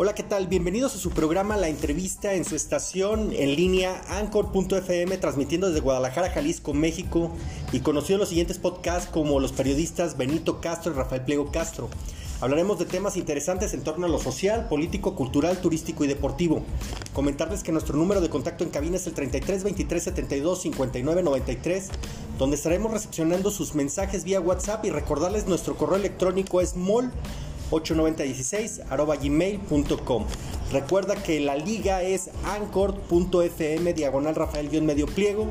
Hola, ¿qué tal? Bienvenidos a su programa La Entrevista en su estación en línea Anchor.fm, transmitiendo desde Guadalajara, Jalisco, México, y conocido en los siguientes podcasts como los periodistas Benito Castro y Rafael Pliego Castro. Hablaremos de temas interesantes en torno a lo social, político, cultural, turístico y deportivo. Comentarles que nuestro número de contacto en cabina es el 33 23 72 59 93, donde estaremos recepcionando sus mensajes vía WhatsApp y recordarles nuestro correo electrónico es mol 8916 gmail.com. Recuerda que la liga es anchor.fm diagonal Rafael-medio pliego.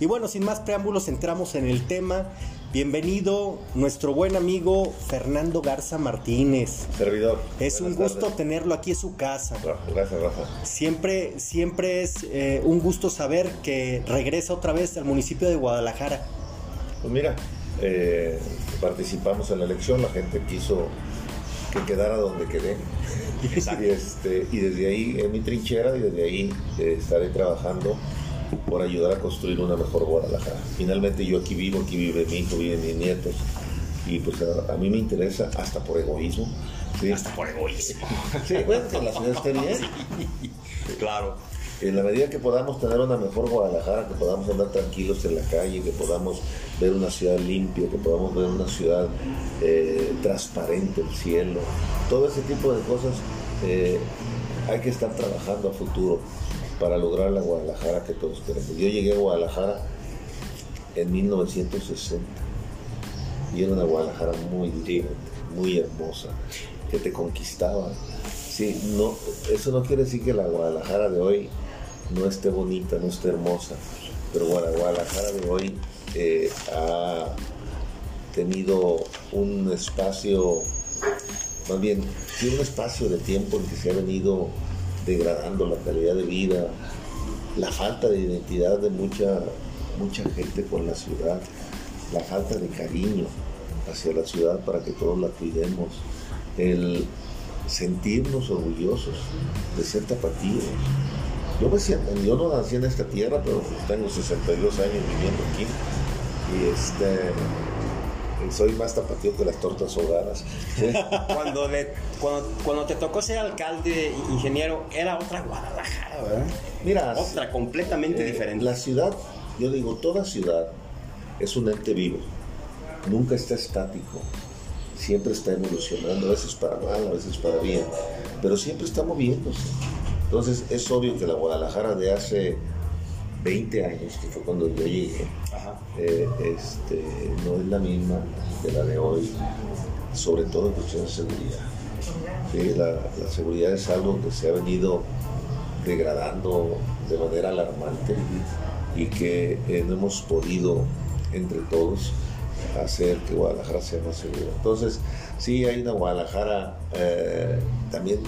Y bueno, sin más preámbulos, entramos en el tema. Bienvenido nuestro buen amigo Fernando Garza Martínez. Servidor. Es un gusto tenerlo aquí en su casa. Gracias, Rafa. Siempre, siempre es eh, un gusto saber que regresa otra vez al municipio de Guadalajara. Pues mira, eh, participamos en la elección, la gente quiso que quedara donde quedé. y, este, y desde ahí, en mi trinchera, y desde ahí eh, estaré trabajando por ayudar a construir una mejor Guadalajara. Finalmente yo aquí vivo, aquí vive mi hijo, viven mis nietos, y pues a, mí me interesa hasta por egoísmo. Hasta por egoísmo. Sí, bueno, que la ciudad esté bien. Claro en la medida que podamos tener una mejor Guadalajara, que podamos andar tranquilos en la calle, que podamos ver una ciudad limpia, que podamos ver una ciudad eh, transparente, el cielo, todo ese tipo de cosas, eh, hay que estar trabajando a futuro para lograr la Guadalajara que todos queremos. Yo llegué a Guadalajara en 1960 y era una Guadalajara muy diferente, muy hermosa, que te conquistaba. Sí, no, eso no quiere decir que la Guadalajara de hoy no esté bonita, no esté hermosa, pero Guadalajara de hoy eh, ha tenido un espacio, más bien, tiene un espacio de tiempo en que se ha venido degradando la calidad de vida, la falta de identidad de mucha, mucha gente con la ciudad, la falta de cariño hacia la ciudad para que todos la cuidemos, el sentirnos orgullosos de ser tapatíos, yo, me siento, yo no nací en esta tierra, pero tengo 62 años viviendo aquí. Y este soy más tapatío que las tortas ahogadas. cuando, cuando, te tocó ser alcalde, ingeniero, era otra Guadalajara, ¿verdad? Mira, otra completamente eh, diferente. La ciudad, yo digo, toda ciudad es un ente vivo, nunca está estático, siempre está evolucionando, a veces para mal, a veces para bien, pero siempre está moviéndose. Entonces es obvio que la Guadalajara de hace 20 años, que fue cuando yo llegué, eh, este, no es la misma de la de hoy, sobre todo en cuestión de seguridad. La, seguridad es algo que se ha venido degradando de manera alarmante y que eh, no hemos podido entre todos hacer que Guadalajara sea más segura. Entonces, sí hay una Guadalajara eh, también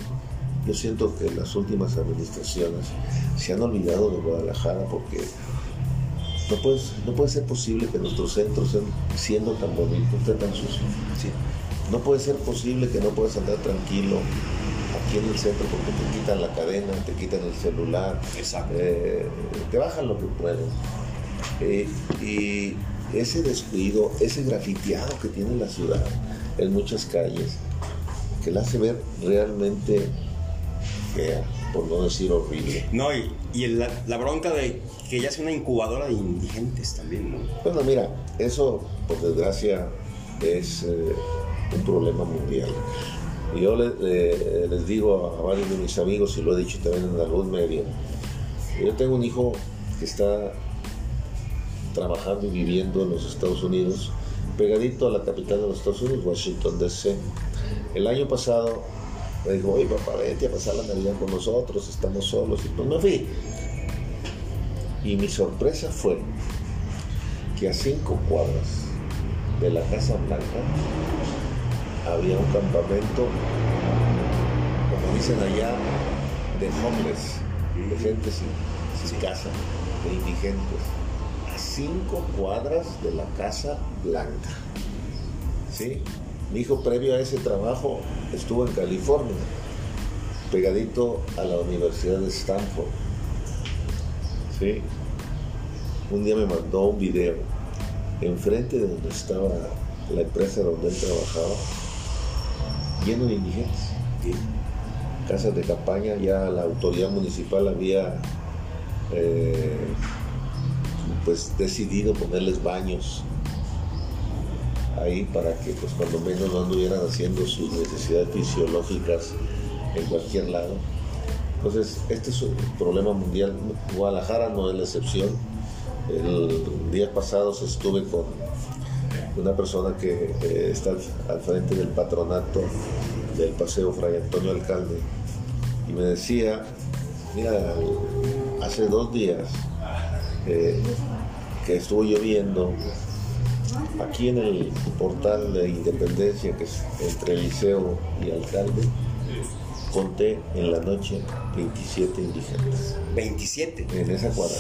yo siento que las últimas administraciones se han olvidado de Guadalajara porque no puede, no puede ser posible que nuestros centros, siendo tan bonitos, estén tan sucios. No puede ser posible que no puedas andar tranquilo aquí en el centro porque te quitan la cadena, te quitan el celular, eh, te bajan lo que pueden. Eh, y ese descuido, ese grafiteado que tiene la ciudad en muchas calles, que la hace ver realmente por no decir horrible. No, y, y la, bronca de que ella es una incubadora de indigentes también, ¿no? Bueno, mira, eso por desgracia es eh, un problema mundial. Yo les digo a varios de mis amigos, y lo he dicho también en la luz media, yo tengo un hijo que está trabajando y viviendo en los Estados Unidos, pegadito a la capital de los Estados Unidos, Washington, D.C. El año pasado me dijo, oye papá, vete a pasar la Navidad con nosotros, estamos solos. Y pues me fui. Y mi sorpresa fue que a cinco cuadras de la Casa Blanca había un campamento, como dicen allá, de homeless, de gente sin, casa, de indigentes, a cinco cuadras de la Casa Blanca. ¿Sí? Mi hijo previo a ese trabajo estuvo en California, pegadito a la Universidad de Stanford. ¿Sí? Un día me mandó un video enfrente de donde estaba la empresa donde él trabajaba, lleno de indigentes. casas de campaña, ya la autoridad municipal había eh, pues decidido ponerles baños ahí para que pues cuando menos no anduvieran haciendo sus necesidades fisiológicas en cualquier lado. Entonces, este es un problema mundial. Guadalajara no es la excepción. El día pasado estuve con una persona que eh, está al frente del patronato del Paseo Fray Antonio Alcalde y me decía, mira, hace dos días eh, que estuvo lloviendo aquí en el portal de Independencia, que es entre Liceo y Alcalde, conté en la noche 27 indigentes. 27. En esa cuadra.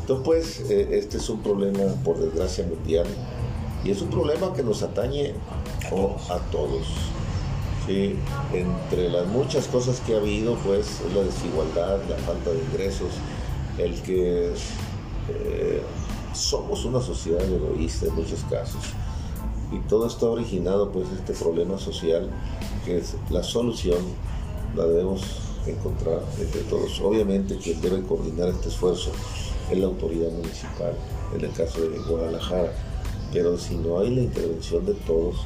Entonces, pues, este es un problema, por desgracia, mundial. Y es un problema que nos atañe a todos. Entre las muchas cosas que ha habido, pues, es la desigualdad, la falta de ingresos, el que eh, somos una sociedad egoísta en muchos casos. Y todo esto ha originado, pues, este problema social, que es la solución, la debemos encontrar entre todos. Obviamente quien debe coordinar este esfuerzo es la autoridad municipal, en el caso de Guadalajara, pero si no hay la intervención de todos,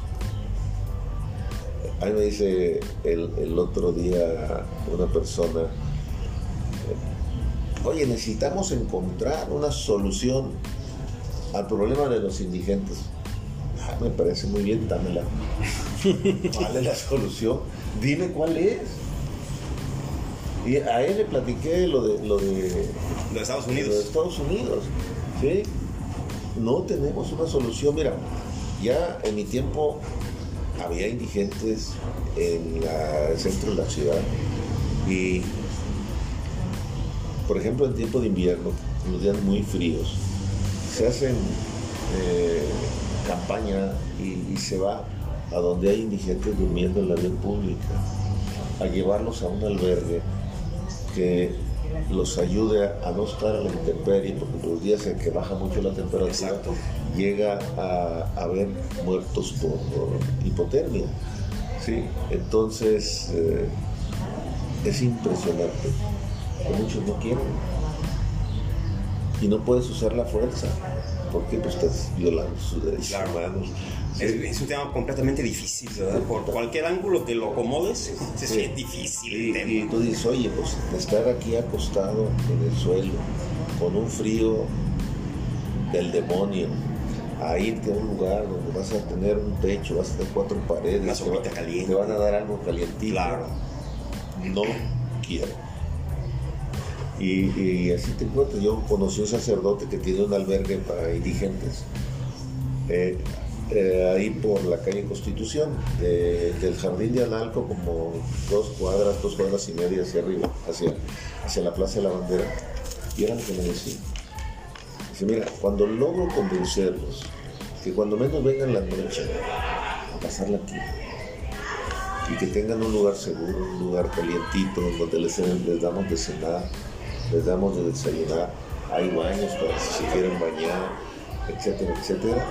Ahí me dice el, otro día una persona, oye, necesitamos encontrar una solución al problema de los indigentes. Ah, me parece muy bien, dámela. ¿Cuál es la solución? Dime cuál es. Y a él le platiqué lo de lo de, Estados Unidos. Lo de Estados Unidos. ¿sí? No tenemos una solución. Mira, ya en mi tiempo había indigentes en el centro de la ciudad y, por ejemplo, en tiempo de invierno, los días muy fríos, se hacen eh, campaña y, se va a donde hay indigentes durmiendo en la vía pública, a llevarlos a un albergue que los ayude a no estar a la intemperie, porque los días en que baja mucho la temperatura, llega a haber muertos por, hipotermia. ¿sí? Entonces, eh, es impresionante que muchos no quieren y no puedes usar la fuerza porque pues estás violando sus derechos humanos. Es, un tema completamente difícil, ¿verdad? Por cualquier ángulo que lo acomodes, es difícil. Y, y, tú dices, oye, pues estar aquí acostado en el suelo, con un frío del demonio, a irte a un lugar donde vas a tener un techo, vas a tener cuatro paredes, te, caliente. te van a dar algo calientito. Claro. No quiero. Y, así te cuento, yo conocí un sacerdote que tiene un albergue para indigentes, eh, eh, ahí por la calle Constitución, del jardín de Analco, como dos cuadras, dos cuadras y media hacia arriba, hacia, hacia la Plaza de la Bandera. Y era lo que me decía. Dice, mira, cuando logro convencerlos que cuando menos vengan la noche a pasarla aquí y que tengan un lugar seguro, un lugar calientito donde les, les damos de cenar, les damos de desayunar, hay baños para si se quieren bañar, etcétera, etcétera,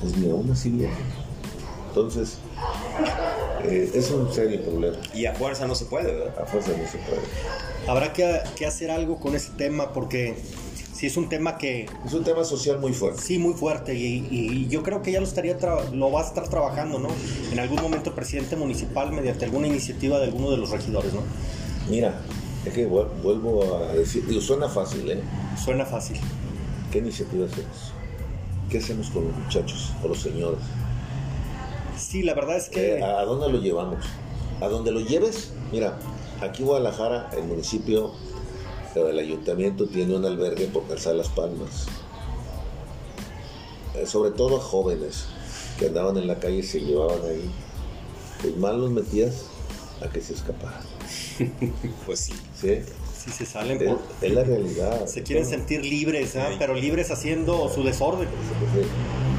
pues ni aún así bien. Entonces, eh, es un serio problema. Y a fuerza no se puede, ¿verdad? A fuerza no se puede. Habrá que, que hacer algo con ese tema porque sí es un tema que... Es un tema social muy fuerte. Sí, muy fuerte y, yo creo que ya lo, estaría lo va a estar trabajando, ¿no? En algún momento el presidente municipal mediante alguna iniciativa de alguno de los regidores, ¿no? Mira, es que vuelvo a decir, digo, suena fácil, ¿eh? Suena fácil. ¿Qué iniciativa hacemos? ¿Qué hacemos con los muchachos, con los señores? Sí, la verdad es que... Eh, ¿A dónde lo llevamos? A dónde lo lleves, mira, aquí Guadalajara, el municipio, el ayuntamiento tiene un albergue por Calzar Las Palmas. Eh, sobre todo a jóvenes que andaban en la calle y se llevaban ahí. Pues mal los metías a que se escaparan. pues sí. ¿Sí? Sí, se salen por... Es la realidad. Se quieren sentir libres, ¿ah? pero libres haciendo su desorden.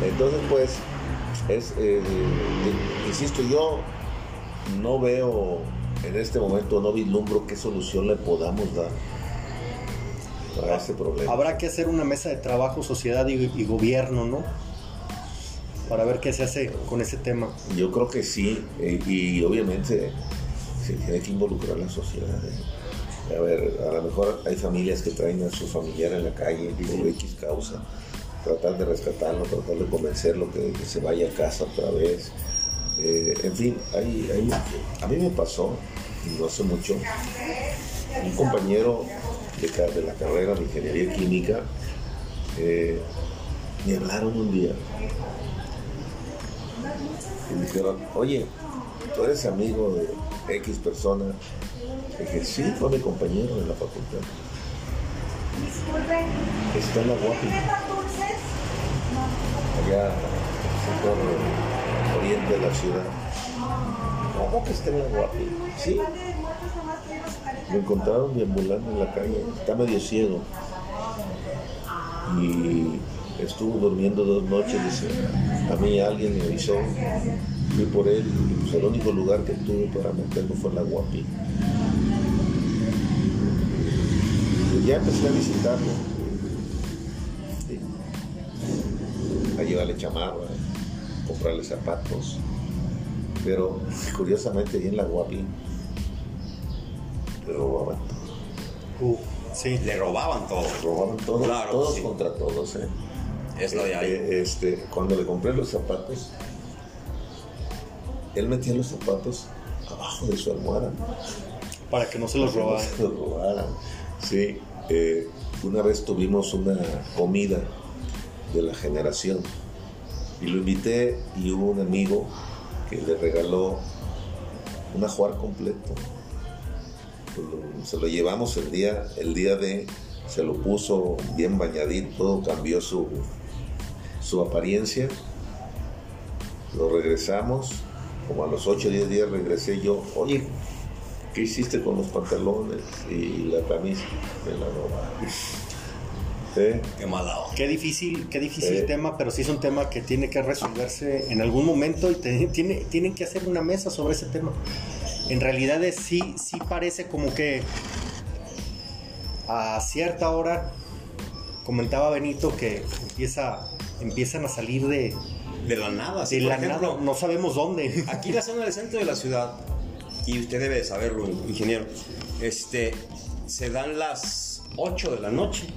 Entonces, pues, es, eh, insisto, yo no veo en este momento, no vislumbro qué solución le podamos dar a ese problema. Habrá que hacer una mesa de trabajo, sociedad y, gobierno, ¿no? para ver qué se hace con ese tema. Yo creo que sí, eh, y obviamente se tiene que involucrar la sociedad. ¿eh? A ver, a lo mejor hay familias que traen a su familiar en la calle por X causa, tratar de rescatarlo, tratar de convencerlo que, que se vaya a casa otra vez. Eh, en fin, hay, hay- a mí me pasó, no hace mucho, un compañero de, la carrera de ingeniería química, eh, me hablaron un día y me dijeron, oye, tú eres amigo de X persona. dije, sí, fue mi compañero de la facultad. Está en la Guapi, allá sector oriente de la ciudad. ¿Cómo que está en la Guapi? Sí. Lo encontraron deambulando en la calle, está medio ciego. Y estuvo durmiendo dos noches, dice. A mí alguien me avisó, fui por él, pues el único lugar que tuve para meterlo fue la Guapi. Y ya empecé a visitarlo. A llevarle chamarra, comprarle zapatos. Pero curiosamente ahí en la Guapi le robaban todo. Uh, sí. Le robaban todo. Robaban todo, Claro, todos sí. contra todos. ¿eh? Es. Eh, este, cuando le compré los zapatos, él metía los zapatos abajo de su almohada. Para que no se los no robaran. se los robaran. Sí, eh, una vez tuvimos una comida de la generación y lo invité y hubo un amigo que le regaló un ajuar completo. Se lo llevamos el día, el día de, se lo puso bien bañadito, cambió su, su apariencia, lo regresamos, como a los 8 o 10 días regresé yo, oye, ¿qué hiciste con los pantalones y la camisa? Me la robaron. ¿Eh? Qué mala onda. Qué difícil, qué difícil tema, pero sí es un tema que tiene que resolverse en algún momento y te- tiene, tienen que hacer una mesa sobre ese tema. En realidad es, sí, sí parece como que a cierta hora, comentaba Benito que empieza, empiezan a salir de, De la nada. sí, de la ejemplo, nada, no sabemos dónde. Aquí la zona del centro de la ciudad, y usted debe de saberlo, ingeniero, este, se dan las 8 de la noche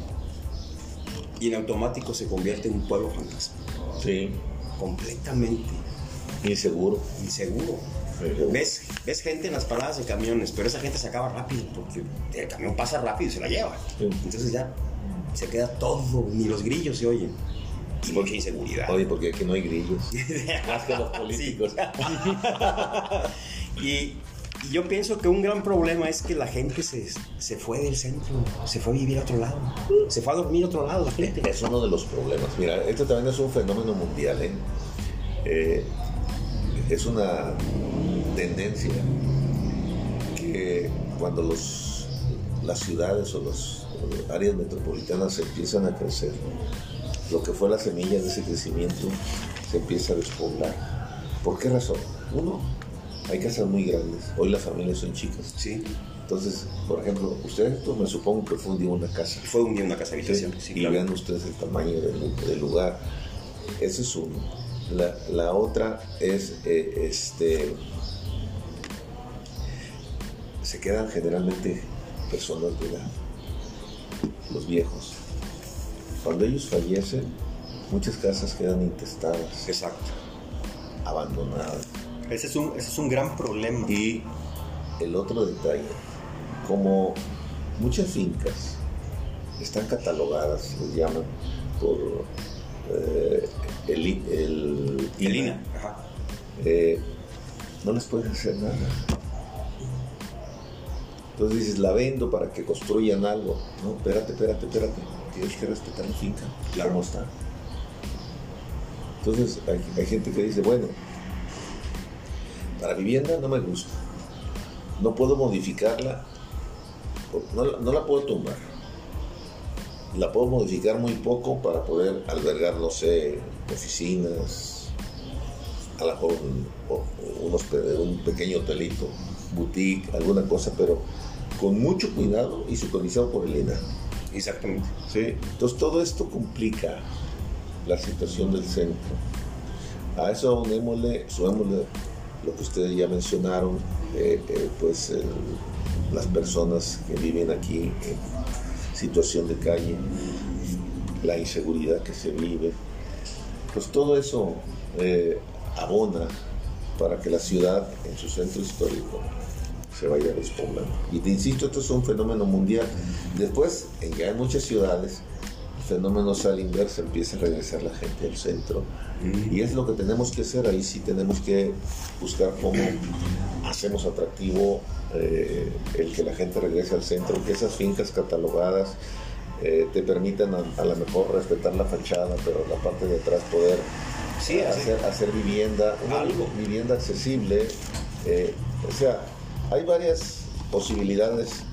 y en automático se convierte en un pueblo fantasma. Sí, Completamente inseguro. inseguro. Pero- Ves, ves gente en las paradas de camiones, pero esa gente se acaba rápido porque el camión pasa rápido y se la lleva. Sí. Entonces ya se queda todo, ni los grillos se oyen. Y mucha inseguridad. Oye, porque aquí no hay grillos. Más que los políticos. y, y yo pienso que un gran problema es que la gente se, se fue del centro, se fue a vivir a otro lado, se fue a dormir a otro lado la gente. Es uno de los problemas. Mira, esto también es un fenómeno mundial. ¿eh? Eh, es una tendencia que cuando los, las ciudades o las áreas metropolitanas empiezan a crecer, lo que fue la semilla de ese crecimiento se empieza a despoblar. ¿Por qué razón? Uno, hay casas muy grandes. Hoy las familias son chicas. Sí, Entonces, por ejemplo, usted pues, me supongo que fue un día una casa. fue un día una casa habitación. Sí, Sí, y claro. vean ustedes el tamaño del, del lugar. Ese es uno. La, la otra es, eh, este, se quedan generalmente personas de edad, los viejos. Cuando ellos fallecen, muchas casas quedan intestadas, Exacto. abandonadas. Ese es un, ese es un gran problema. Y el otro detalle, como muchas fincas están catalogadas, les llaman, por eh, el, el El INA, INA. Ajá. eh, no les pueden hacer nada. Entonces dices, la vendo para que construyan algo. No, espérate, espérate, espérate. Tienes que respetar la finca, Claro. está. Entonces hay, gente que dice, bueno, para vivienda no me gusta. No puedo modificarla. No, la- puedo tumbar. La puedo modificar muy poco para poder albergar, no sé, oficinas, a lo mejor un pequeño hotelito, boutique, alguna cosa, pero con mucho cuidado y supervisado por el INAH. Exactamente. ¿sí? Entonces todo esto complica la situación del centro. A eso unémosle, subémosle lo que ustedes ya mencionaron, eh, eh, pues las personas que viven aquí en situación de calle, la inseguridad que se vive, pues todo eso eh, abona para que la ciudad en su centro histórico se vaya despoblando. Y te insisto, esto es un fenómeno mundial. Después, en ya en muchas ciudades, el fenómeno sale inverso, empieza a regresar la gente al centro. Y es lo que tenemos que hacer, ahí sí tenemos que buscar cómo hacemos atractivo eh, el que la gente regrese al centro, que esas fincas catalogadas eh, te permitan a, lo mejor respetar la fachada, pero la parte de atrás poder hacer, hacer, vivienda, Algo. vivienda accesible. Eh, o sea, hay varias posibilidades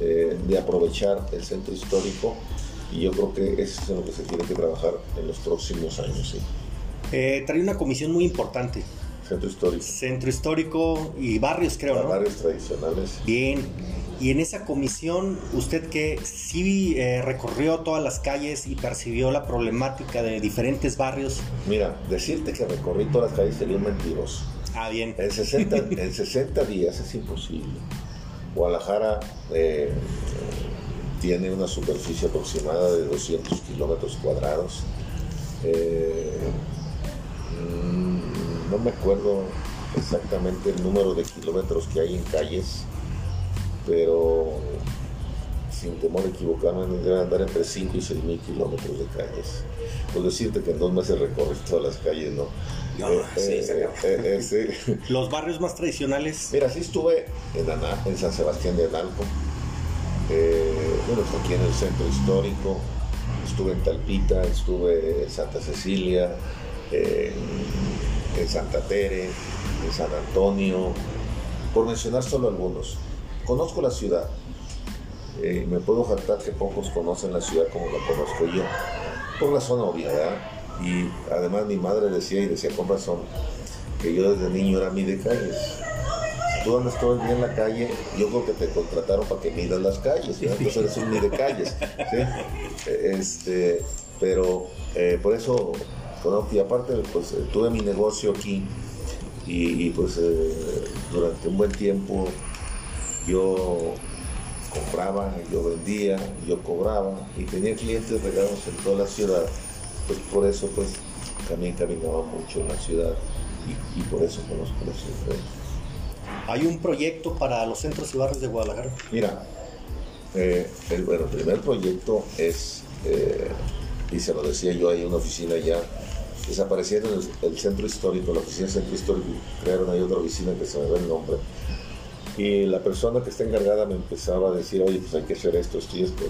eh, de aprovechar el centro histórico y yo creo que eso es en lo que se tiene que trabajar en los próximos años. ¿sí? Eh, trae una comisión muy importante. Centro histórico. Centro histórico y barrios, creo, ¿no? Barrios tradicionales. Bien. Y en esa comisión, usted que sí eh, recorrió todas las calles y percibió la problemática de diferentes barrios. Mira, decirte que recorrí todas las calles sería un mentiroso. Ah, bien. En 60, en 60 días es imposible. Guadalajara eh, tiene una superficie aproximada de 200 kilómetros cuadrados. Eh, mm, no me acuerdo exactamente el número de kilómetros que hay en calles, pero sin temor a equivocarme, debe andar entre 5 y 6 mil kilómetros de calles. Por decirte que en dos meses recorres todas las calles, ¿no? Eh, eh, eh, Los barrios más tradicionales. Mira, sí estuve en, en San Sebastián de Analco, bueno, aquí en el centro histórico, estuve en Talpita, estuve en Santa Cecilia, en Santa Tere, en San Antonio, por mencionar solo algunos. Conozco la ciudad, me puedo jactar que pocos conocen la ciudad como la conozco yo, por la zona obvia, y además mi madre decía, y decía con razón, que yo desde niño era mi de calles. Tú andas todo el día en la calle, yo creo que te contrataron para que midas las calles, entonces eres un de calles. Este, pero eh, por eso y aparte pues eh, tuve mi negocio aquí y, pues eh, durante un buen tiempo yo compraba, yo vendía, yo cobraba y tenía clientes regados en toda la ciudad pues por eso pues también caminaba mucho en la ciudad y, por eso conozco la ciudad. ¿Hay un proyecto para los centros y barrios de Guadalajara? Mira, eh, el, bueno, primer proyecto es, eh, y se lo decía yo, hay una oficina ya, desaparecieron el, el, centro histórico, la oficina del centro histórico, crearon ahí otra oficina que se me ve el nombre. Y la persona que está encargada me empezaba a decir, oye, pues hay que hacer esto, esto y esto.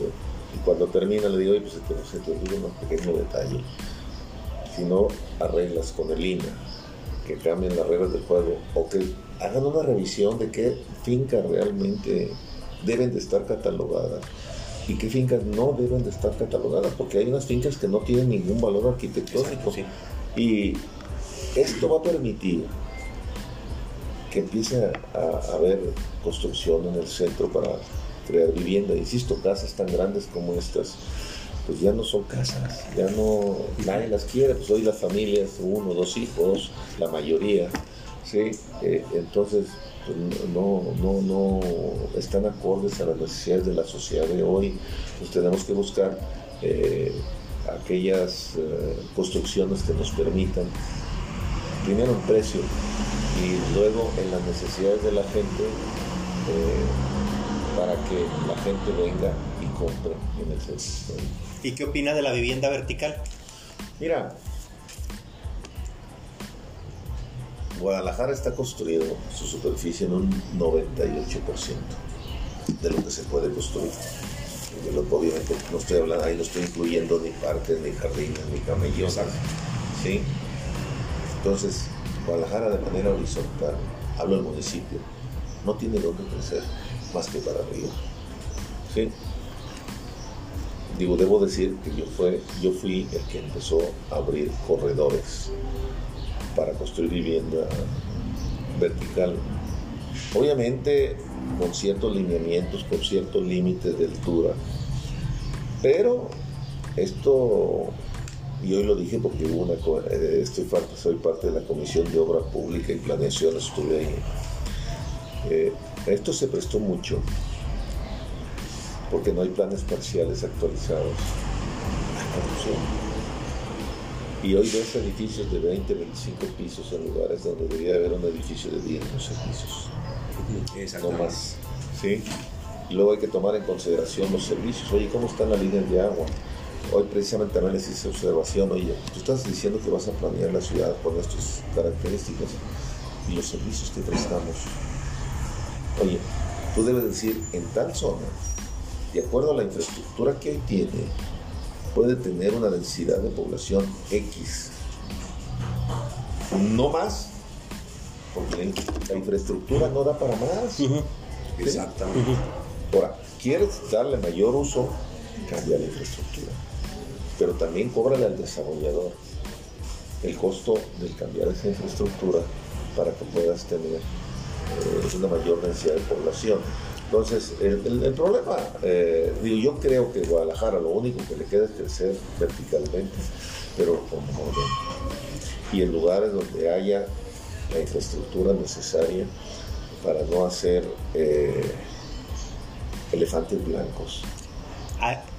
Y cuando termina le digo, oye, pues se te olvida un pequeño detalle. Si no arreglas con el INA, que cambien las reglas del juego, o que hagan una revisión de qué fincas realmente deben de estar catalogadas y qué fincas no deben de estar catalogadas, porque hay unas fincas que no tienen ningún valor arquitectónico. Y esto va a permitir que empiece a haber construcción en el centro para crear vivienda. Insisto, casas tan grandes como estas, pues ya no son casas, ya no, nadie las quiere, pues hoy las familias, uno, dos hijos, la mayoría, ¿sí? Eh, entonces, pues no, no, no están acordes a las necesidades de la sociedad de hoy, pues tenemos que buscar eh, aquellas eh, construcciones que nos permitan, primero un precio y luego en las necesidades de la gente, para que la gente venga y compre en el centro. ¿Y qué opina de la vivienda vertical? Mira, Guadalajara está construido su superficie en un 98% de lo que se puede construir. obviamente no estoy hablando, ahí no estoy incluyendo ni parques, ni jardines, ni camellones. ¿sí? Entonces, Guadalajara de manera horizontal, hablo del municipio, no tiene dónde crecer más que para arriba. ¿Sí? Digo, debo decir que yo, fue, yo fui el que empezó a abrir corredores para construir vivienda vertical. Obviamente con ciertos lineamientos, con ciertos límites de altura, pero esto y hoy lo dije porque hubo una, eh, estoy parte, soy parte de la Comisión de Obra Pública y Planeación, estuve ahí. Eh, esto se prestó mucho porque no hay planes parciales actualizados. Y hoy ves edificios de 20, 25 pisos en lugares donde debería haber un edificio de 10, 12 pisos no más. ¿sí? Y luego hay que tomar en consideración los servicios. Oye, ¿cómo están las líneas de agua? Hoy precisamente también les hice observación. Oye, tú estás diciendo que vas a planear la ciudad con estas características y los servicios que prestamos. Oye, tú debes decir, en tal zona, de acuerdo a la infraestructura que hoy tiene, puede tener una densidad de población X. No más, porque la infraestructura no da para más. Exactamente. Ahora, quieres darle mayor uso, cambia la infraestructura. Pero también cóbrale al desarrollador el costo del cambiar esa infraestructura para que puedas tener eh, una mayor densidad de población. Entonces, el, problema, eh, digo, yo creo que Guadalajara lo único que le queda es crecer verticalmente, pero orden. Y en lugares donde haya la infraestructura necesaria para no hacer eh, elefantes blancos.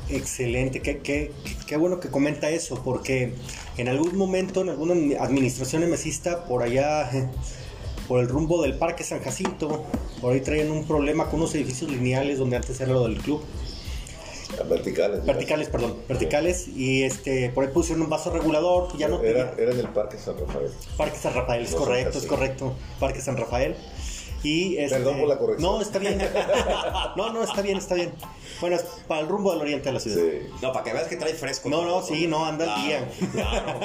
Ah, excelente, qué, qué, qué bueno que comenta eso, porque en algún momento, en alguna administración emesista, por allá, por el rumbo del Parque San Jacinto, por ahí traían un problema con unos edificios lineales donde antes era lo del club. Verticales. ¿no? Verticales, perdón, verticales, y este, por ahí pusieron un vaso regulador, ya no era, tenía- era en el Parque San Rafael. Parque San Rafael, es No, correcto, es correcto. Parque San Rafael. Y este- Perdón por la corrección. No, está bien. No, no, está bien, está bien. Bueno, es para el rumbo del oriente de la ciudad. Sí. No, para que veas que trae fresco. No, no, sí, no, anda al día. Claro.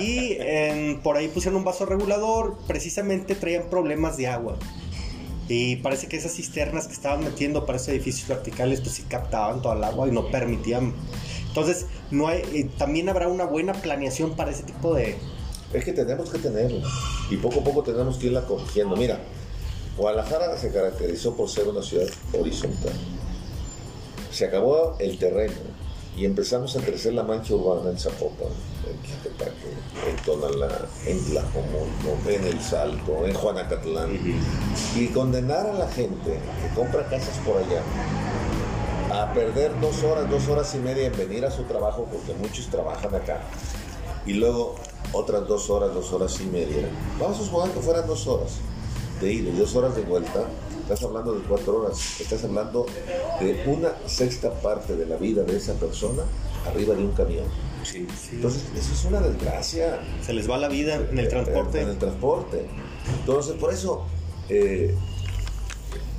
Y em, por ahí pusieron un vaso regulador, precisamente traían problemas de agua. Y parece que esas cisternas que estaban metiendo para esos edificios verticales, pues sí captaban toda el agua y no permitían. Entonces, no hay, eh, también habrá una buena planeación para ese tipo de... Es que tenemos que tenerlo. Y poco a poco tenemos que irla corrigiendo. Mira, Guadalajara se caracterizó por ser una ciudad horizontal. Se acabó el terreno y empezamos a crecer la mancha urbana en Zapopan, en Tlaquepaque, en Tonalá, en Tlajomulco, en El Salto, en Juanacatlán. Y condenar a la gente que compra casas por allá a perder dos horas, dos horas y media en venir a su trabajo, porque muchos trabajan acá, y luego otras dos horas, dos horas y media. Vamos a suponer que fueran dos horas de ida y dos horas de vuelta. Estás hablando de cuatro horas, estás hablando de una sexta parte de la vida de esa persona arriba de un camión. Sí. Entonces, eso es una desgracia. Se les va la vida en el transporte. En el transporte. Entonces, por eso eh,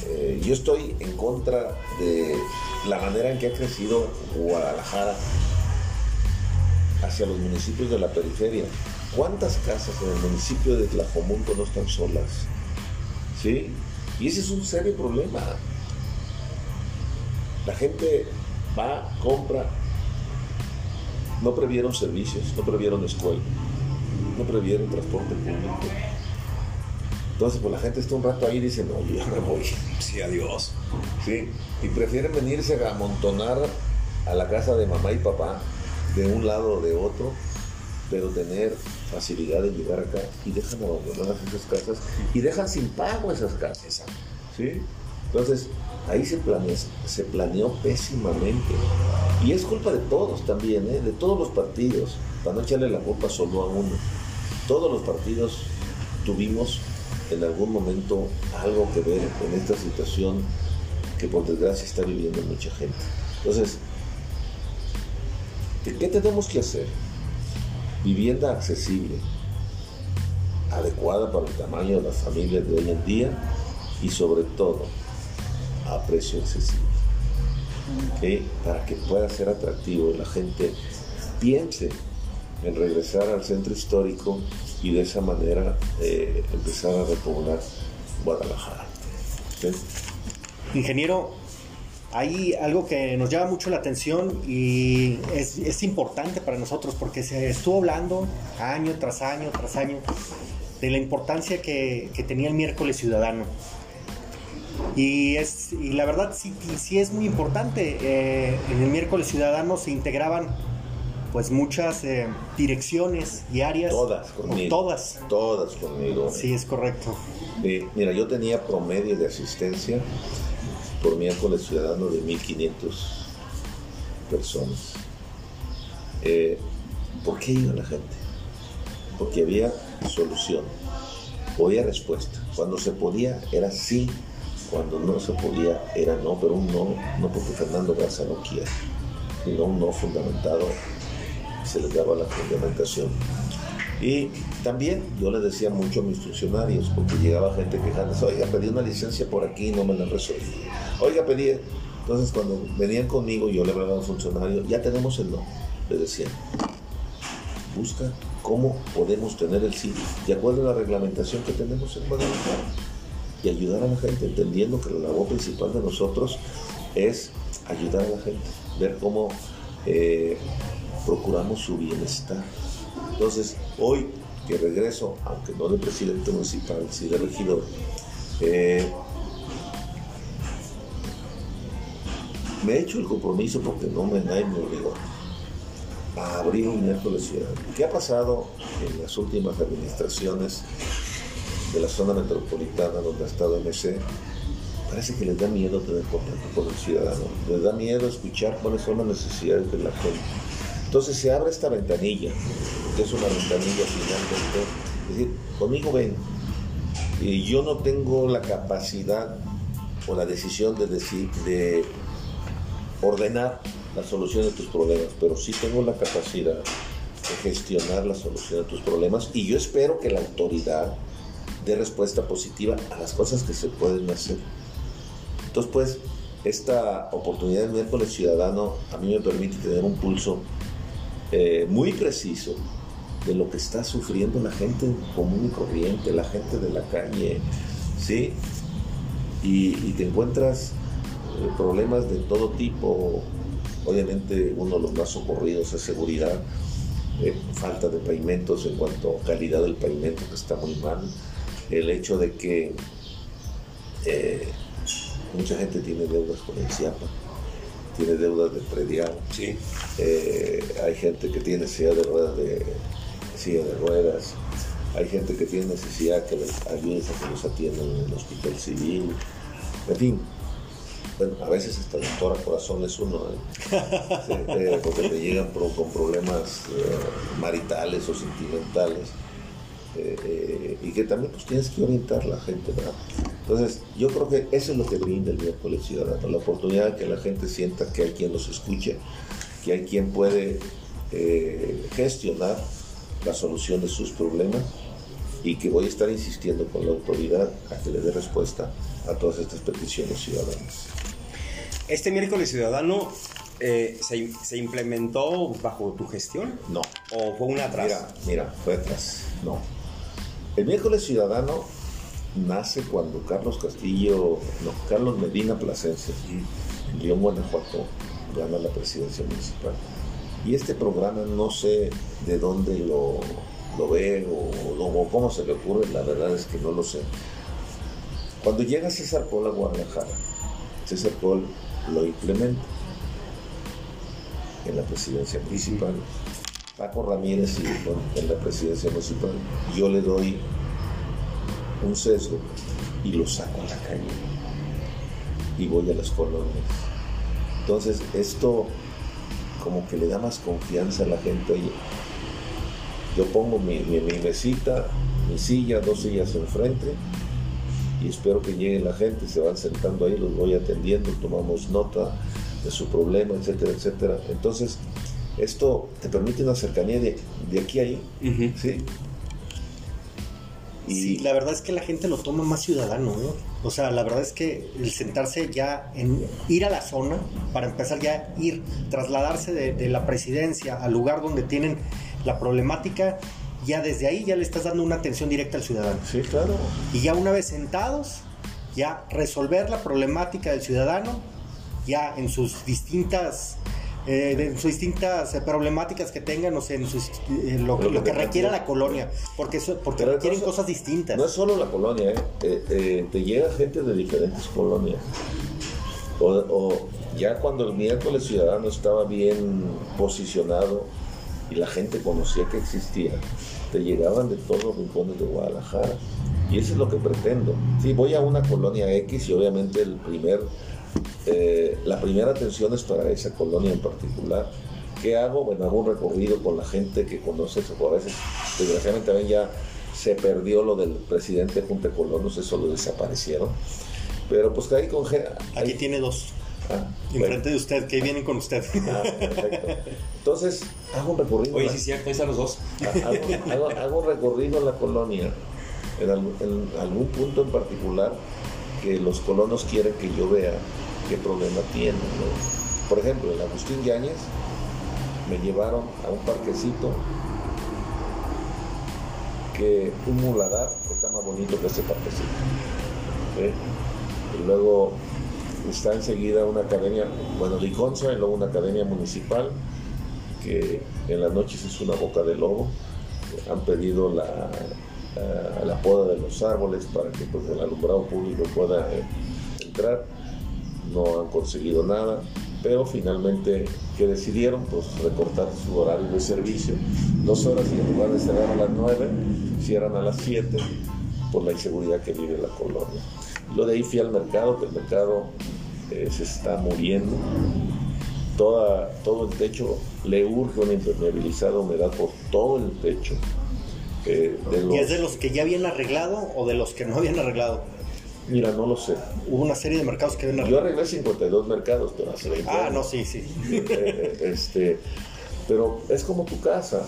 eh, yo estoy en contra de la manera en que ha crecido Guadalajara hacia los municipios de la periferia. ¿Cuántas casas en el municipio de Tlajomulco no están solas? ¿Sí? Y ese es un serio problema. La gente va, compra, no previeron servicios, no previeron escuela, no previeron transporte público. Entonces, pues la gente está un rato ahí y dice, no, yo ya me voy. Sí, adiós. ¿Sí? Y prefieren venirse a amontonar a la casa de mamá y papá, de un lado o de otro, pero tener facilidad en llegar acá y dejan abandonadas esas casas y dejan sin pago esas casas. ¿sí? Entonces, ahí se planeó, se planeó pésimamente. Y es culpa de todos también, ¿eh? de todos los partidos, para no echarle la culpa solo a uno. Todos los partidos tuvimos en algún momento algo que ver en esta situación que por desgracia está viviendo mucha gente. Entonces, ¿qué qué tenemos que hacer? Vivienda accesible, adecuada para el tamaño de las familias de hoy en día y sobre todo a precio accesible. Para que pueda ser atractivo y la gente piense en regresar al centro histórico y de esa manera eh, empezar a repoblar Guadalajara. Ingeniero, hay algo que nos llama mucho la atención y es, es importante para nosotros porque se estuvo hablando año tras año tras año de la importancia que, que tenía el miércoles ciudadano. Y, es, y la verdad sí, sí es muy importante. Eh, en el miércoles ciudadano se integraban pues muchas eh, direcciones y áreas. Todas conmigo. Todas. Todas conmigo. Sí, es correcto. Eh, mira, yo tenía promedio de asistencia por miércoles ciudadano de 1.500 personas. Eh, ¿Por qué iba la gente? Porque había solución, había respuesta. Cuando se podía era sí, cuando no se podía era no, pero un no, no porque Fernando Garza no quiere, sino un no fundamentado, se les daba la fundamentación. Y también yo le decía mucho a mis funcionarios, porque llegaba gente quejándose, oiga, pedí una licencia por aquí y no me la resolví. Oiga, pedí. Entonces, cuando venían conmigo, yo le hablaba a un funcionario, ya tenemos el no, le decía. Busca cómo podemos tener el sí, de acuerdo a la reglamentación que tenemos en Guadalajara. Y ayudar a la gente, entendiendo que la labor principal de nosotros es ayudar a la gente, ver cómo eh, procuramos su bienestar. Entonces, hoy que regreso, aunque no de presidente municipal, sí de regidor, eh, me he hecho el compromiso porque no me nadie me obligó a abrir un miércoles ciudadano. ¿Qué ha pasado en las últimas administraciones de la zona metropolitana donde ha estado MC? Parece que les da miedo tener contacto con el ciudadano, les da miedo escuchar cuáles son las necesidades de la gente. Entonces se abre esta ventanilla, que es una ventanilla finalmente, es decir, conmigo ven, y yo no tengo la capacidad o la decisión de decir, de ordenar la solución de tus problemas, pero sí tengo la capacidad de gestionar la solución de tus problemas y yo espero que la autoridad dé respuesta positiva a las cosas que se pueden hacer. Entonces, pues, esta oportunidad del miércoles ciudadano a mí me permite tener un pulso eh, muy preciso de lo que está sufriendo la gente común y corriente, la gente de la calle, ¿sí? Y, te encuentras eh, problemas de todo tipo, obviamente uno de los más ocurridos es seguridad, eh, falta de pavimentos en cuanto a calidad del pavimento que está muy mal, el hecho de que mucha gente tiene deudas con el CIAPA, tiene deudas de predial, Sí. eh, hay gente que tiene necesidad de ruedas de silla de ruedas, hay gente que tiene necesidad que les ayudes a que los atiendan en el hospital civil, en fin. Bueno, a veces hasta el doctor a corazón es uno, ¿eh? Sí, eh, porque te llegan pro- con problemas eh, maritales o sentimentales. Eh, y que también pues tienes que orientar a la gente, ¿verdad? Entonces, yo creo que eso es lo que brinda el miércoles ciudadano, la oportunidad de que la gente sienta que hay quien los escuche, que hay quien puede eh, gestionar la solución de sus problemas y que voy a estar insistiendo con la autoridad a que le dé respuesta a todas estas peticiones ciudadanas. Este miércoles ciudadano eh, se, se implementó bajo tu gestión No, o fue una atrás. Mira, mira, fue atrás. No. El miércoles ciudadano nace cuando Carlos Castillo, no, Carlos Medina Plasencia, en León, Guanajuato, gana la presidencia municipal. Y este programa no sé de dónde lo, lo ve o, o cómo se le ocurre, la verdad es que no lo sé. Cuando llega César Col a Guadalajara, César Col lo implementa en la presidencia municipal. Paco Ramírez con- en la presidencia municipal. Yo le doy un sesgo y lo saco a la calle y voy a las colonias. Entonces esto como que le da más confianza a la gente. Oye, yo pongo mi, mi, mi mesita, mi silla, dos sillas enfrente y espero que llegue la gente, se van sentando ahí, los voy atendiendo, tomamos nota de su problema, etcétera, etcétera. Entonces, esto te permite una cercanía de, de aquí a ahí. ¿sí? Y Sí, la verdad es que la gente lo toma más ciudadano, ¿no? O sea, la verdad es que el sentarse ya en ir a la zona, para empezar ya ir, trasladarse de, de la presidencia al lugar donde tienen la problemática, ya desde ahí ya le estás dando una atención directa al ciudadano. sí, claro. Y ya una vez sentados, ya resolver la problemática del ciudadano, ya en sus distintas, eh, de- en sus distintas eh, problemáticas que tengan, o sea, en sus, eh, lo, Pero lo que que requiera requiere- la colonia, porque, porque Pero requieren entonces, cosas distintas. No es solo la colonia, eh, te llega gente de diferentes colonias. O, o ya cuando el miércoles ciudadano estaba bien posicionado, y la gente conocía que existía, te llegaban de todos los rincones de Guadalajara. Y eso es lo que pretendo. Sí, voy a una colonia X y obviamente el primer, eh, la primera atención es para esa colonia en particular. ¿Qué hago? Bueno, hago un recorrido con la gente que conoce eso. A veces, desgraciadamente, también ya se perdió lo del presidente Junta Colonos, eso lo desaparecieron. Pero pues que ahí con... Aquí tiene dos. Ah, Enfrente de usted, que vienen con usted. Ah, perfecto. Entonces, hago un recorrido. Oye, sí, es cierto, ahí están los dos. Hago, un recorrido en la colonia, en, algún punto en particular que los colonos quieren que yo vea qué problema tienen. Por ejemplo, en Agustín Yáñez me llevaron a un parquecito que un muladar está más bonito que ese parquecito. Y luego está enseguida una academia, bueno, Liconza y luego una academia municipal que en las noches es una boca de lobo. Han pedido la, la, poda de los árboles para que pues, el alumbrado público pueda entrar. No han conseguido nada, pero finalmente que decidieron pues recortar su horario de servicio. Dos horas y en lugar de cerrar a las nueve, cierran a las siete por la inseguridad que vive la colonia. Lo de ahí fui al mercado, que el mercado eh, se está muriendo. Toda, todo el techo le urge una impermeabilizada humedad por todo el techo. Eh, ¿Y es de los que ya habían arreglado o de los que no habían arreglado? Mira, no lo sé. Hubo una serie de mercados que arreglado. Yo arreglé 52 mercados, pero hace 20 Ah, no, sí, sí. Eh, este, pero es como tu casa.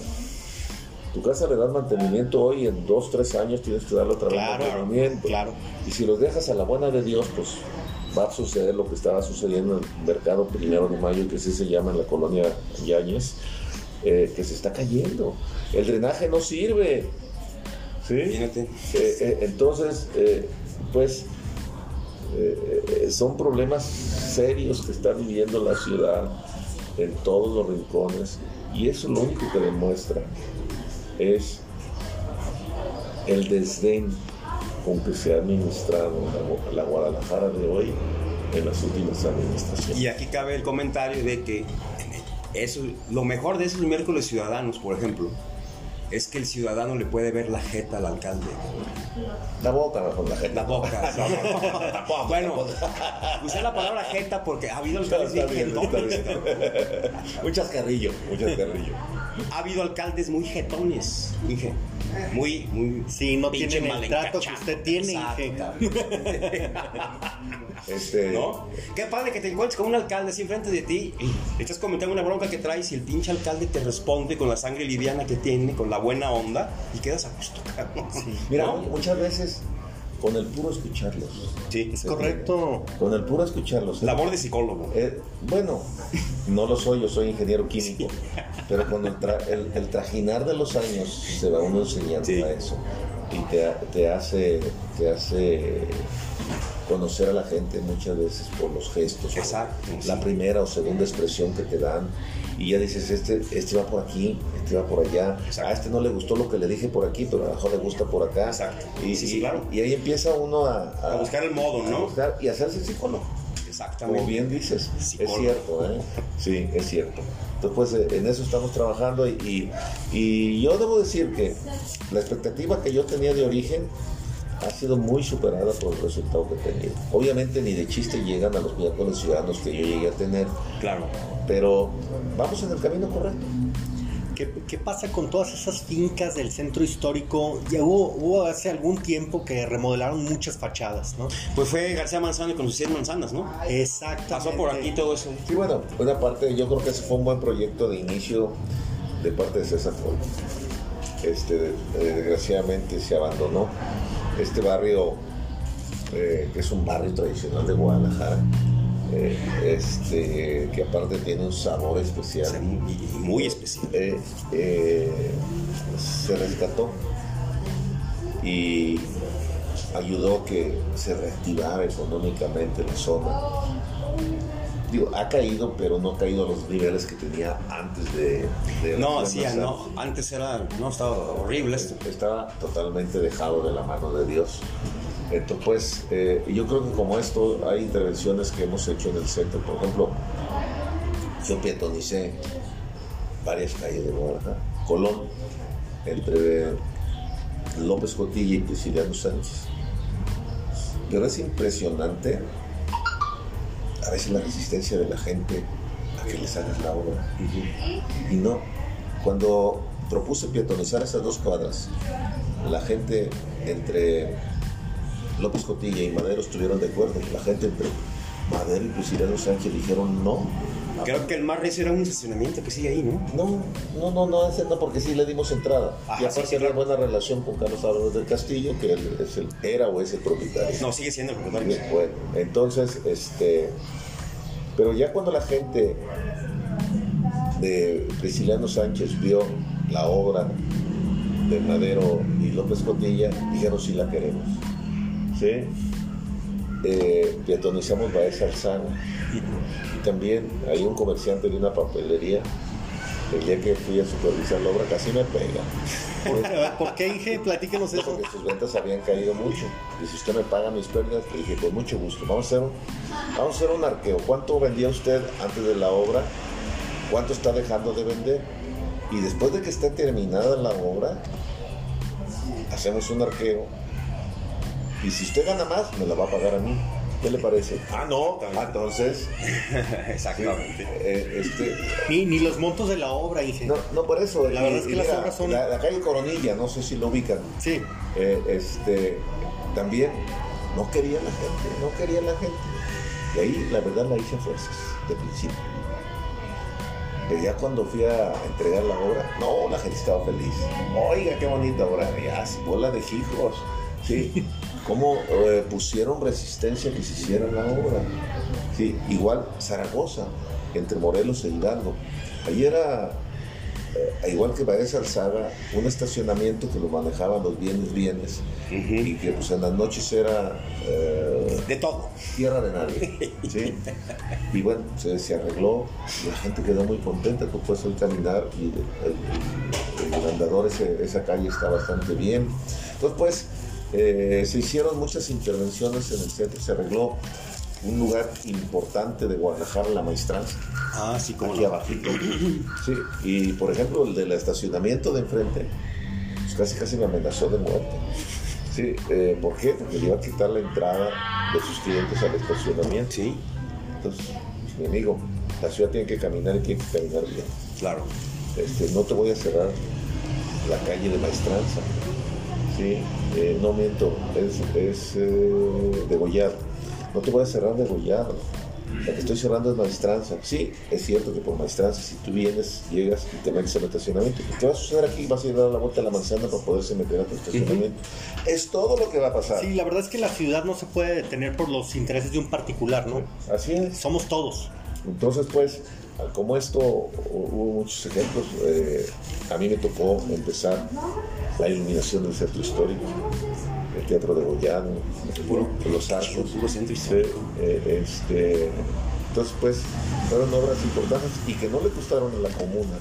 Tu casa le das mantenimiento hoy, en dos, tres años tienes que darle otra vez mantenimiento. Claro. Y si los dejas a la buena de Dios, pues va a suceder lo que estaba sucediendo en el mercado primero de mayo, que así se llama en la colonia Yáñez, eh, que se está cayendo. El drenaje no sirve. ¿Sí? Eh, eh, entonces, pues, son problemas serios que está viviendo la ciudad en todos los rincones y eso lo único que demuestra es el desdén con que se ha administrado la, Guadalajara de hoy en las últimas administraciones. Y aquí cabe el comentario de que eso, lo mejor de esos miércoles ciudadanos, por ejemplo, es que el ciudadano le puede ver la jeta al alcalde. La boca, mejor la jeta. La boca. bueno, usé la palabra jeta porque ha habido alcaldes bien jetones. Muchas carrillo, muchas carrillo. Ha habido alcaldes muy jetones, dije. Muy, muy. Sí, no tienen el trato que usted tiene, Este... ¿No? Qué padre que te encuentres con un alcalde así enfrente de ti y estás comentando una bronca que traes y el pinche alcalde te responde con la sangre liviana que tiene, con la buena onda y quedas a gusto. Mira, muchas veces con el puro escucharlos. Sí, es correcto. Con el puro escucharlos. Labor de psicólogo. Eh, bueno, no lo soy, yo soy ingeniero químico, pero con el, el, trajinar de los años se va uno enseñando a eso y te, te, hace, te hace conocer a la gente muchas veces por los gestos. Exacto. La primera o segunda expresión que te dan. Y ya dices, este, este va por aquí, este va por allá. A este no le gustó lo que le dije por aquí, pero a lo mejor le gusta por acá. Exacto. Y, claro. y, ahí empieza uno a, a, buscar el modo, ¿no? y hacerse psicólogo. Exactamente. Como bien dices, es cierto, ¿eh? Sí, es cierto. Entonces, pues eh, en eso estamos trabajando y, y yo debo decir que la expectativa que yo tenía de origen ha sido muy superada por el resultado que he tenido. Obviamente ni de chiste llegan a los miércoles ciudadanos que yo llegué a tener. Claro. Pero vamos en el camino correcto. ¿Qué, pasa con todas esas fincas del centro histórico? Ya hubo, hace algún tiempo que remodelaron muchas fachadas, ¿no? Pues fue García Manzano con sus 100 manzanas, ¿no? Exacto. Pasó por aquí todo eso. Sí, bueno, una parte, yo creo que ese fue un buen proyecto de inicio de parte de César Ford. Este, desgraciadamente se abandonó este barrio, eh, que es un barrio tradicional de Guadalajara, eh, este, que aparte tiene un sabor especial. muy, especial. Eh, se rescató y ayudó a que se reactivara económicamente la zona. Digo, ha caído, pero no ha caído a los niveles que tenía antes de... no, sí, no, antes era, no, estaba horrible esto. Estaba totalmente dejado de la mano de Dios. Entonces, pues, eh, yo creo que como esto, hay intervenciones que hemos hecho en el centro. Por ejemplo, yo pietonicé varias calles de Guadalajara. Colón, entre López Cotilla y Prisciliano Sánchez. Pero es impresionante a veces la resistencia de la gente a que les hagas la obra. Y no, cuando propuse pietonizar esas dos cuadras, la gente entre López Cotilla y Madero estuvieron de acuerdo. La gente entre Madero y Prisciliano Sánchez dijeron no. Creo que el más recio era un estacionamiento que sigue ahí, ¿no? No, no, no, no, ese no, porque sí le dimos entrada. Ajá, y aparte sí, buena relación con Carlos Álvarez del Castillo, que él es el, era o es el propietario. No, sigue siendo el propietario. Bueno, entonces, este, pero ya cuando la gente de Prisciliano Sánchez vio la obra de Madero y López Cotilla, dijeron sí la queremos. ¿Sí? Eh, peatonizamos Baeza Alzana. Y también hay un comerciante de una papelería, el día que fui a supervisar la obra casi me pega. ¿Por, por qué, Inge? Platíquenos eso. Porque sus ventas habían caído mucho. Y si usted me paga mis pérdidas, le dije, con mucho gusto. Vamos a hacer un, vamos a hacer un arqueo. ¿Cuánto vendía usted antes de la obra? ¿Cuánto está dejando de vender? Y después de que esté terminada la obra, hacemos un arqueo. Y si usted gana más, me la va a pagar a mí. ¿Qué le parece? Ah, no. Ah, Entonces, Exactamente. eh, este, Ni, ni los montos de la obra, Inge. no, no por eso. La verdad es que las obras son- La, la calle Coronilla, no sé si lo ubican. Sí. Eh, este, también no quería la gente, no quería la gente. Y ahí la verdad la hice a fuerzas, de principio. Pero ya cuando fui a entregar la obra, no, la gente estaba feliz. Oiga, qué bonita obra, ya, bola de hijos. Sí, cómo eh, pusieron resistencia que se hiciera la obra. Sí, igual Zaragoza, entre Morelos e Hidalgo. Ahí era eh, igual que Baeza Alzaga, un estacionamiento que lo manejaban los bienes bienes y que pues en las noches era eh, De todo. tierra de nadie. ¿sí? Y bueno, se, se arregló, la gente quedó muy contenta, tú puedes hoy caminar y el, el- el andador, ese- esa calle está bastante bien. Entonces pues eh, se hicieron muchas intervenciones en el centro, se arregló un lugar importante de Guadalajara, la maestranza Ah, sí, como aquí abajito. Sí, y por ejemplo el del estacionamiento de enfrente, pues casi casi me amenazó de muerte. Sí, eh, ¿por qué? Porque le iba a quitar la entrada de sus clientes al estacionamiento. Sí, Entonces, pues, mi amigo, la ciudad tiene que caminar y tiene que caminar bien. claro. Este, no te voy a cerrar la calle de Maestranza. Sí, eh, no miento, es, es eh, degollado. No te voy a cerrar degollado. La que estoy cerrando es Maestranza. Sí, es cierto que por Maestranza, si tú vienes, llegas y te metes al estacionamiento, ¿qué va a suceder aquí? Vas a ir a dar la vuelta a la manzana para poderse meter a tu estacionamiento. Es todo lo que va a pasar. Sí, la verdad es que la ciudad no se puede detener por los intereses de un particular, ¿no? Así es. Somos todos. Entonces, pues, como esto hubo muchos ejemplos, eh, a mí me tocó empezar la iluminación del centro histórico, el Teatro de Goyano, los arcos. eh, este, entonces, pues, fueron obras importantes y que no le costaron a la comuna.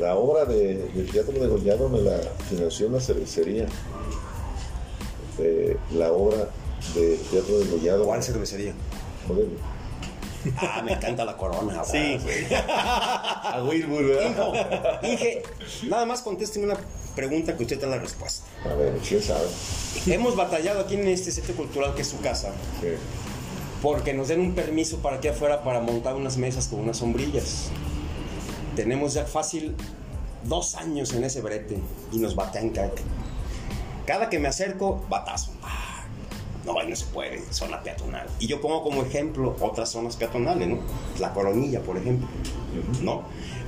La obra de- del Teatro de Goyano me la financió una cervecería. Eh, la obra del Teatro de Goyano. ¿Cuál cervecería? Joder, Ah, me encanta la corona. Sí. A Wilbur, ¿verdad? Inge, nada más contésteme una pregunta que usted tenga la respuesta. A ver, quién sabe. Hemos batallado aquí en este centro cultural que es su casa Sí. porque nos den un permiso para aquí afuera para montar unas mesas con unas sombrillas. Tenemos ya fácil dos años en ese brete y nos batean cada, cada que me acerco, batazo. No, ahí no se puede, zona peatonal. Y yo pongo como ejemplo otras zonas peatonales, ¿no? La Coronilla, por ejemplo, ¿no?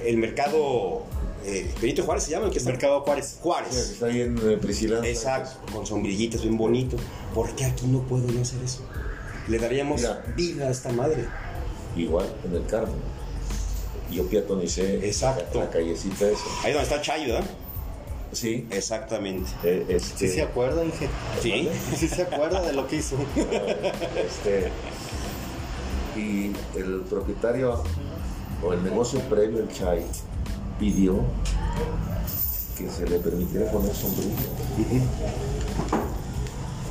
El mercado eh, Benito Juárez se llama el que está. Mercado Juárez. Juárez. Está ahí en eh, Priscila. Exacto, con sombrillitas bien bonito. ¿Por qué aquí no puedo yo hacer eso? Le daríamos Mira. vida a esta madre. Igual, en el Carmen. Yo peatonicé Exacto. la, la callecita esa. Ahí donde está Chayo, ¿verdad? Sí. Exactamente. eh, este, ¿Sí se acuerda, Inge? Sí. Sí se acuerda de lo que hizo. este, y el propietario o el negocio previo, el Chai, pidió que se le permitiera poner sombrilla.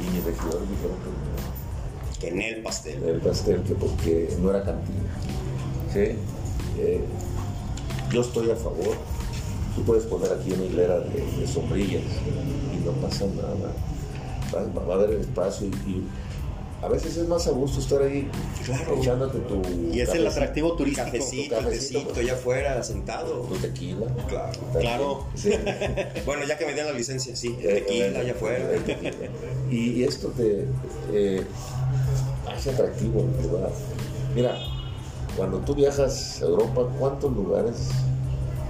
Y mis regidores dijeron que no. Que en el pastel. el pastel que porque no era cantina. ¿sí? Eh, yo estoy a favor. Tú puedes poner aquí una hilera de, de sombrillas y no pasa nada. Va, va a haber espacio y, y a veces es más a gusto estar ahí Claro. echándote tu Y es el atractivo turístico. Cafecito, allá afuera, sentado. tu tequila. Claro. Claro. Sí. Bueno, ya que me den la licencia, sí. El tequila eh, allá afuera. el tequila. Y esto te eh, hace atractivo el lugar. Mira, cuando tú viajas a Europa, ¿cuántos lugares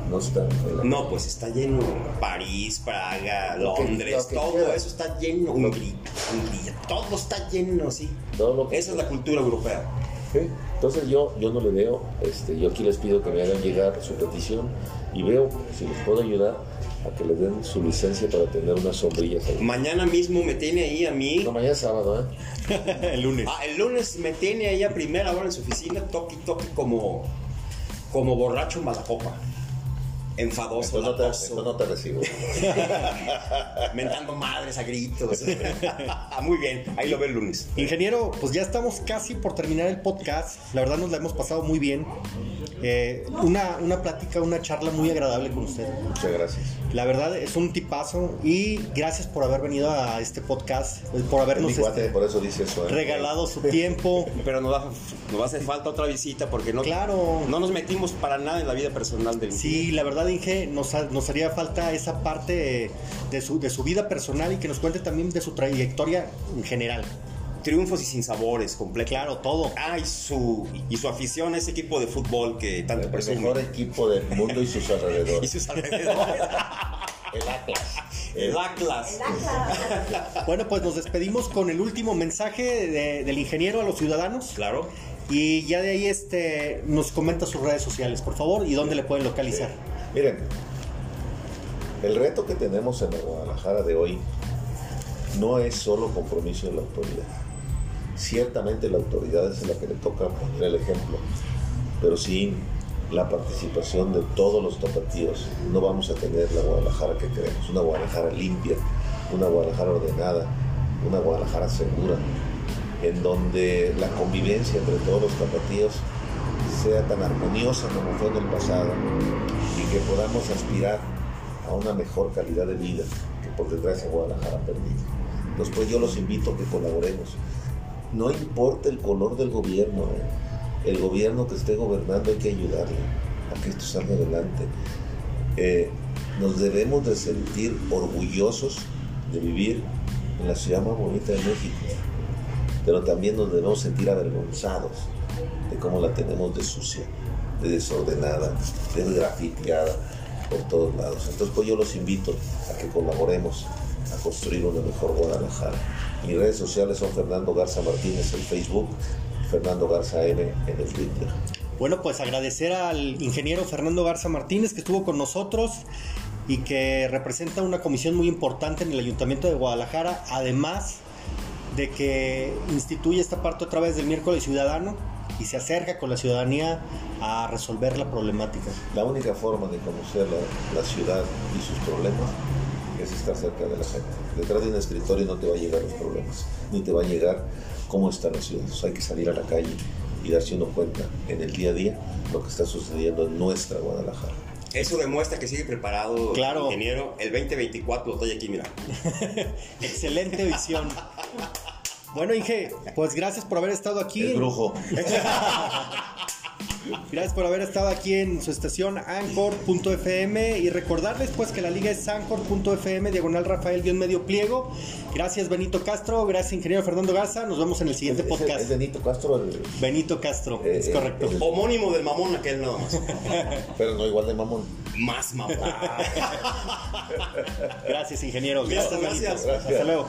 no la No, pues está lleno. París, Praga, Londres, que todo eso está lleno. Hungría, Hungría, todo está lleno, sí. Todo Esa es la cultura europea. Sí. Entonces yo, yo no le veo, este, yo aquí les pido que me hagan llegar su petición y veo si les puedo ayudar a que les den su licencia para tener unas sombrillas ahí. Mañana mismo me tiene ahí a mí. No, mañana es sábado, ¿eh? el lunes. Ah, el lunes me tiene ahí a primera hora en su oficina, toque y toque como, como borracho mala Enfadoso, Entonces no te, no te recibo. mentando madres a gritos. Muy bien, ahí lo ve el lunes. Ingeniero, pues ya estamos casi por terminar el podcast. La verdad nos la hemos pasado muy bien. Eh, una, una plática, una charla muy agradable con usted. Muchas gracias. La verdad es un tipazo y gracias por haber venido a este podcast, por Es mi habernos este, por eso dice eso. ¿eh? regalado su tiempo. Pero nos va, nos va a hacer falta otra visita porque no, Claro. no nos metimos para nada en la vida personal del Sí, la verdad, Inge, nos, nos haría falta esa parte de su, de su vida personal y que nos cuente también de su trayectoria en general. Triunfos y sinsabores completos. Claro, todo. Ah, y su, y su afición a ese equipo de fútbol que tanto El presume. mejor equipo del mundo y sus Y alrededores. sus alrededores. El Atlas. El Atlas. Bueno, pues nos despedimos con el último mensaje de- del ingeniero a los ciudadanos. Claro. Y ya de ahí este, nos comenta sus redes sociales, por favor, y dónde le pueden localizar. Miren, el reto que tenemos en la Guadalajara de hoy no es solo compromiso de la autoridad. Ciertamente la autoridad es la que le toca poner el ejemplo, pero sin la participación de todos los tapatíos no vamos a tener la Guadalajara que queremos, una Guadalajara limpia, una Guadalajara ordenada, una Guadalajara segura, en donde la convivencia entre todos los tapatíos sea tan armoniosa como fue en el pasado y que podamos aspirar a una mejor calidad de vida que por desgracia Guadalajara ha perdido. Pues yo los invito a que colaboremos. No importa el color del gobierno, el gobierno que esté gobernando hay que ayudarle a que esto salga adelante. Eh, nos debemos de sentir orgullosos de vivir en la ciudad más bonita de México, pero también nos debemos sentir avergonzados de cómo la tenemos de sucia, de desordenada, de grafiteada por todos lados. Entonces pues yo los invito a que colaboremos a construir una mejor Guadalajara. Mis redes sociales son Fernando Garza Martínez en Facebook, Fernando Garza M en el Twitter. Bueno, pues agradecer al ingeniero Fernando Garza Martínez que estuvo con nosotros y que representa una comisión muy importante en el Ayuntamiento de Guadalajara, además de que instituye esta parte otra vez del miércoles ciudadano y se acerca con la ciudadanía a resolver la problemática. La única forma de conocer la, la ciudad y sus problemas es estar cerca de la gente. Detrás de un escritorio no te va a llegar los problemas, ni te va a llegar cómo está la ciudad. Entonces hay que salir a la calle y darse uno cuenta en el día a día lo que está sucediendo en nuestra Guadalajara. Eso demuestra que sigue preparado Claro. el ingeniero. El 2024 lo estoy aquí, mira. Excelente visión. Bueno, Inge, pues gracias por haber estado aquí. El brujo. Gracias por haber estado aquí en su estación anchor.fm y recordarles pues que la liga es anchor.fm diagonal Rafael guion medio pliego. Gracias Benito Castro, gracias ingeniero Fernando Garza, nos vemos en el siguiente Es- podcast. Es Benito Castro, el- Benito Castro, Eh, es eh, correcto. Homónimo del mamón aquel nada más. pero no igual de mamón. Más mamón. Gracias ingeniero, gracias, gracias. Hasta luego.